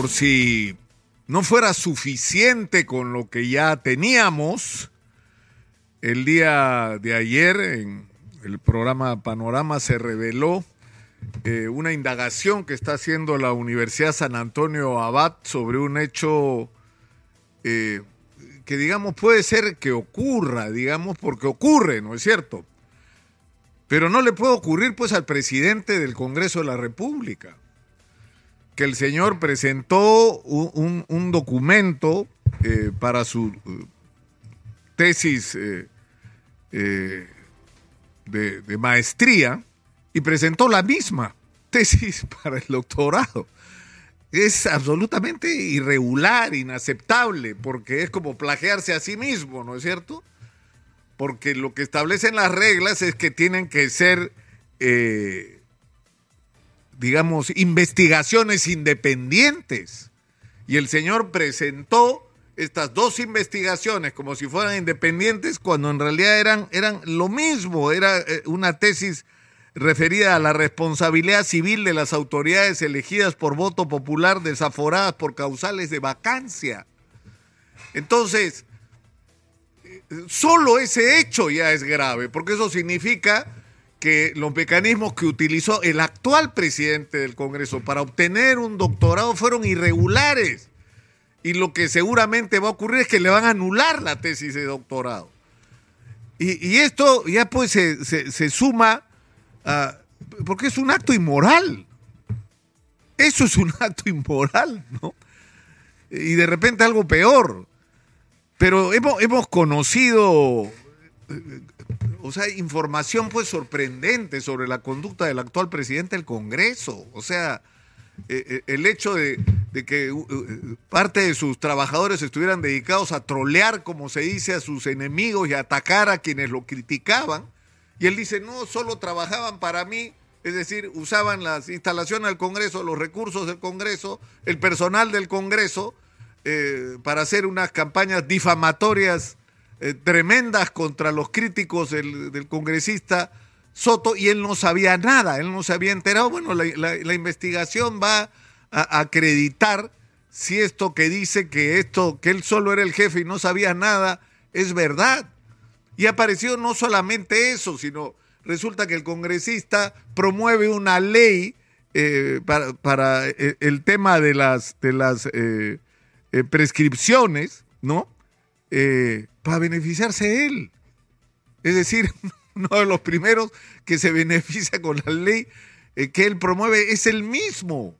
por si no fuera suficiente con lo que ya teníamos, el día de ayer en el programa Panorama se reveló eh, una indagación que está haciendo la Universidad San Antonio Abad sobre un hecho eh, que digamos puede ser que ocurra, digamos, porque ocurre, ¿no es cierto? Pero no le puede ocurrir pues al presidente del Congreso de la República, que el señor presentó un, documento eh, para su eh, tesis eh, de, maestría y presentó la misma tesis para el doctorado es absolutamente irregular, inaceptable, porque es como plagiarse a sí mismo, ¿no es cierto? Porque lo que establecen las reglas es que tienen que ser, digamos, investigaciones independientes. Y el señor presentó estas dos investigaciones como si fueran independientes cuando en realidad eran, eran lo mismo, era eh, una tesis referida a la responsabilidad civil de las autoridades elegidas por voto popular desaforadas por causales de vacancia. Entonces, solo ese hecho ya es grave, porque eso significa que los mecanismos que utilizó el actual presidente del Congreso para obtener un doctorado fueron irregulares. Y lo que seguramente va a ocurrir es que le van a anular la tesis de doctorado. Y, esto ya pues se, se suma Ah, porque es un acto inmoral. Eso es un acto inmoral, ¿no? Y de repente algo peor. Pero hemos, hemos conocido, eh, o sea, información pues sorprendente sobre la conducta del actual presidente del Congreso. O sea, eh, eh, el hecho de, que parte de sus trabajadores estuvieran dedicados a trolear, como se dice, a sus enemigos y atacar a quienes lo criticaban y él dice, no, solo trabajaban para mí, es decir, usaban las instalaciones del Congreso, los recursos del Congreso, el personal del Congreso, eh, para hacer unas campañas difamatorias eh, tremendas contra los críticos del, congresista Soto, y él no sabía nada, él no se había enterado. Bueno, la, investigación va a acreditar si esto que dice que esto, que él solo era el jefe y no sabía nada, es verdad. Y apareció no solamente eso, sino resulta que el congresista promueve una ley eh, para, eh, el tema de las, de las prescripciones, ¿no? Para beneficiarse él. Es decir, uno de los primeros que se beneficia con la ley que él promueve es el mismo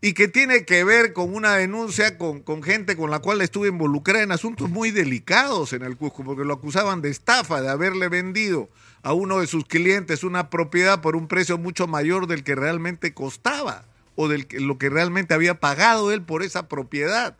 y que tiene que ver con una denuncia con, gente con la cual estuve involucrada en asuntos muy delicados en el Cusco, porque lo acusaban de estafa, de haberle vendido a uno de sus clientes una propiedad por un precio mucho mayor del que realmente costaba o que, lo que realmente había pagado él por esa propiedad.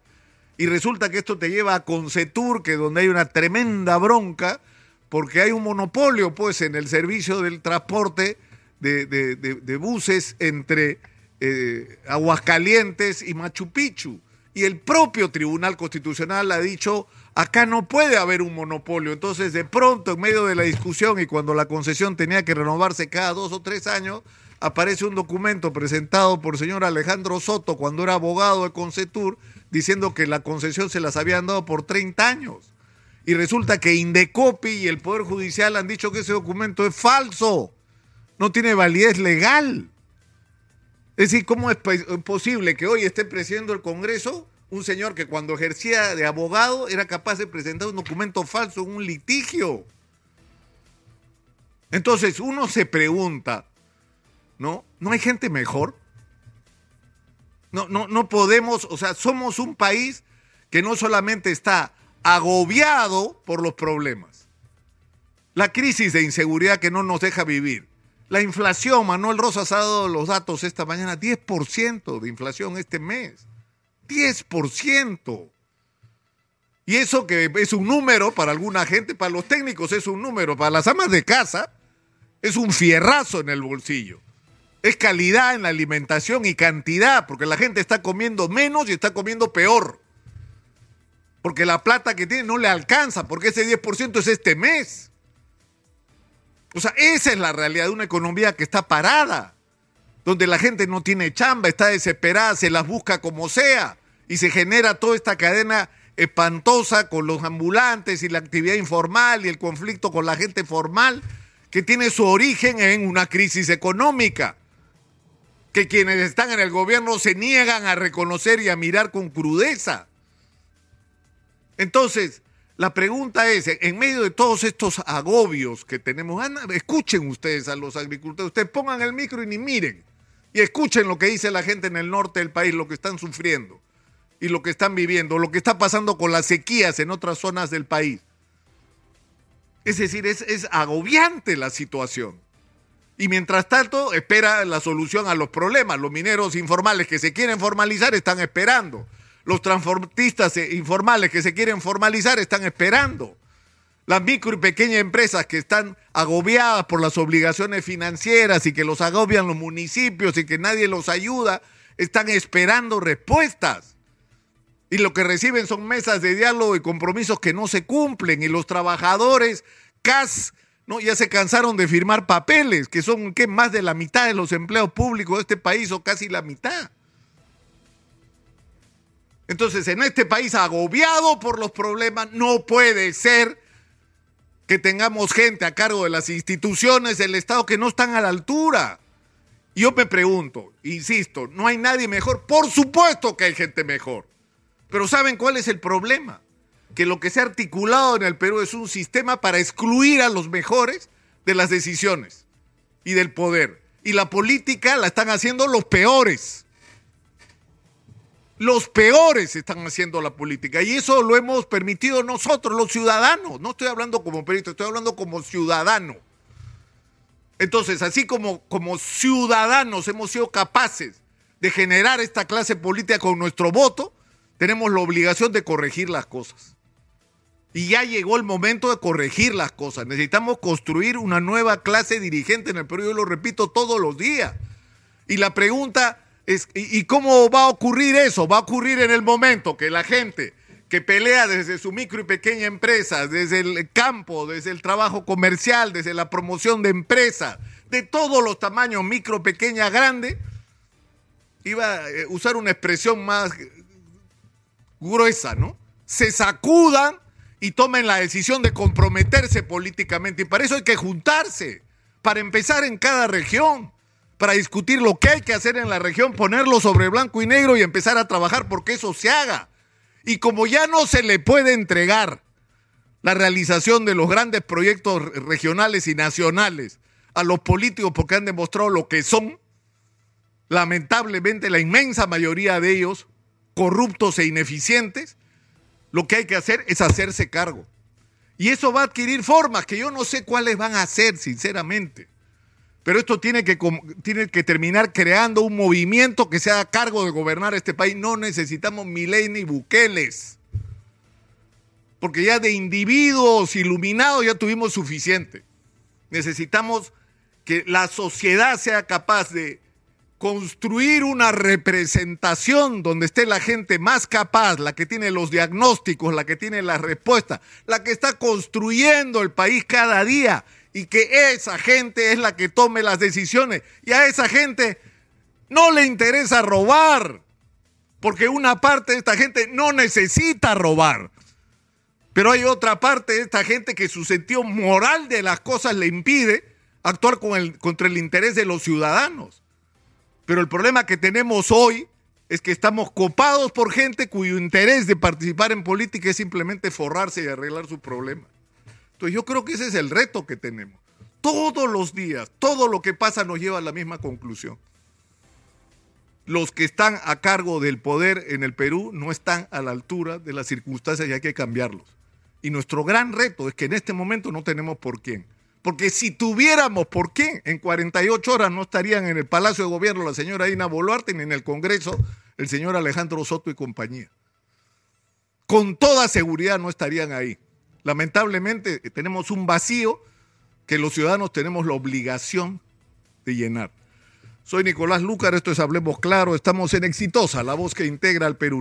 Y resulta que esto te lleva a Concetur, que donde hay una tremenda bronca, porque hay un monopolio pues en el servicio del transporte de, de buses entre eh, Aguascalientes y Machu Picchu. Y el propio Tribunal Constitucional ha dicho, acá no puede haber un monopolio. Entonces, de pronto, en medio de la discusión y cuando la concesión tenía que renovarse cada dos o tres años, aparece un documento presentado por el señor Alejandro Soto cuando era abogado de Concetur, diciendo que la concesión se las habían dado por 30 años. Y resulta que Indecopi y el Poder Judicial han dicho que ese documento es falso, no tiene validez legal. Es decir, ¿cómo es posible que hoy esté presidiendo el Congreso un señor que cuando ejercía de abogado era capaz de presentar un documento falso en un litigio? Entonces uno se pregunta, ¿no? ¿No hay gente mejor? No, no, no podemos, o sea, somos un país que no solamente está agobiado por los problemas, la crisis de inseguridad que no nos deja vivir, la inflación, Manuel Rosas ha dado los datos esta mañana, 10% de inflación este mes. 10%. Y eso que es un número para alguna gente, para los técnicos es un número, para las amas de casa es un fierrazo en el bolsillo. Es calidad en la alimentación y cantidad, porque la gente está comiendo menos y está comiendo peor. Porque la plata que tiene no le alcanza, porque ese 10% es este mes. O sea, esa es la realidad de una economía que está parada, donde la gente no tiene chamba, está desesperada, se las busca como sea. Y se genera toda esta cadena espantosa con los ambulantes y la actividad informal y el conflicto con la gente formal, que tiene su origen en una crisis económica, que quienes están en el gobierno se niegan a reconocer y a mirar con crudeza. Entonces, la pregunta es, en medio de todos estos agobios que tenemos, escuchen ustedes a los agricultores, ustedes pongan el micro y ni miren, y escuchen lo que dice la gente en el norte del país, lo que están sufriendo y lo que están viviendo, lo que está pasando con las sequías en otras zonas del país. Es decir, es, es agobiante la situación. Y mientras tanto, espera la solución a los problemas. Los mineros informales que se quieren formalizar están esperando. Los transportistas informales que se quieren formalizar están esperando. Las micro y pequeñas empresas que están agobiadas por las obligaciones financieras y que los agobian los municipios y que nadie los ayuda, están esperando respuestas y lo que reciben son mesas de diálogo y compromisos que no se cumplen y los trabajadores CAS ¿no? ya se cansaron de firmar papeles, que son más de la mitad de los empleos públicos de este país o casi la mitad. Entonces, en este país agobiado por los problemas, no puede ser que tengamos gente a cargo de las instituciones del Estado que no están a la altura. Yo me pregunto, insisto, ¿no hay nadie mejor? Por supuesto que hay gente mejor. Pero ¿saben cuál es el problema? Que lo que se ha articulado en el Perú es un sistema para excluir a los mejores de las decisiones y del poder. Y la política la están haciendo los peores. Los peores están haciendo la política. Y eso lo hemos permitido nosotros, los ciudadanos. No estoy hablando como perito, estoy hablando como ciudadano. Entonces, así como, como ciudadanos hemos sido capaces de generar esta clase política con nuestro voto, tenemos la obligación de corregir las cosas. Y ya llegó el momento de corregir las cosas. Necesitamos construir una nueva clase dirigente en el Perú. Yo lo repito todos los días. Y la pregunta es, ¿y cómo va a ocurrir eso? Va a ocurrir en el momento que la gente que pelea desde su micro y pequeña empresa, desde el campo, desde el trabajo comercial, desde la promoción de empresas, de todos los tamaños, micro, pequeña, grande, iba a eh, usar una expresión más gruesa, ¿no? Se sacudan y tomen la decisión de comprometerse políticamente. Y para eso hay que juntarse, para empezar en cada región, para discutir lo que hay que hacer en la región, ponerlo sobre blanco y negro y empezar a trabajar porque eso se haga. Y como ya no se le puede entregar la realización de los grandes proyectos regionales y nacionales a los políticos porque han demostrado lo que son, lamentablemente la inmensa mayoría de ellos corruptos e ineficientes, lo que hay que hacer es hacerse cargo. Y eso va a adquirir formas que yo no sé cuáles van a ser, sinceramente. Pero esto tiene que, tiene que terminar creando un movimiento que sea a cargo de gobernar este país. No necesitamos Milei ni Bukeles. Porque ya de individuos iluminados ya tuvimos suficiente. Necesitamos que la sociedad sea capaz de construir una representación donde esté la gente más capaz, la que tiene los diagnósticos, la que tiene las respuestas, la que está construyendo el país cada día y que esa gente es la que tome las decisiones y a esa gente no le interesa robar, porque una parte de esta gente no necesita robar. Pero hay otra parte de esta gente que su sentido moral de las cosas le impide actuar con el, contra el interés de los ciudadanos. Pero el problema que tenemos hoy es que estamos copados por gente cuyo interés de participar en política es simplemente forrarse y arreglar su problema. Entonces yo creo que ese es el reto que tenemos. Todos los días, todo lo que pasa nos lleva a la misma conclusión. Los que están a cargo del poder en el Perú no están a la altura de las circunstancias y hay que cambiarlos. Y nuestro gran reto es que en este momento no tenemos por quién. Porque si tuviéramos por qué, en 48 horas no estarían en el Palacio de Gobierno la señora Ina Boluarte ni en el Congreso el señor Alejandro Soto y compañía. Con toda seguridad no estarían ahí. Lamentablemente tenemos un vacío que los ciudadanos tenemos la obligación de llenar. Soy Nicolás Lúcar, esto es Hablemos Claro, estamos en Exitosa, la voz que integra al Perú.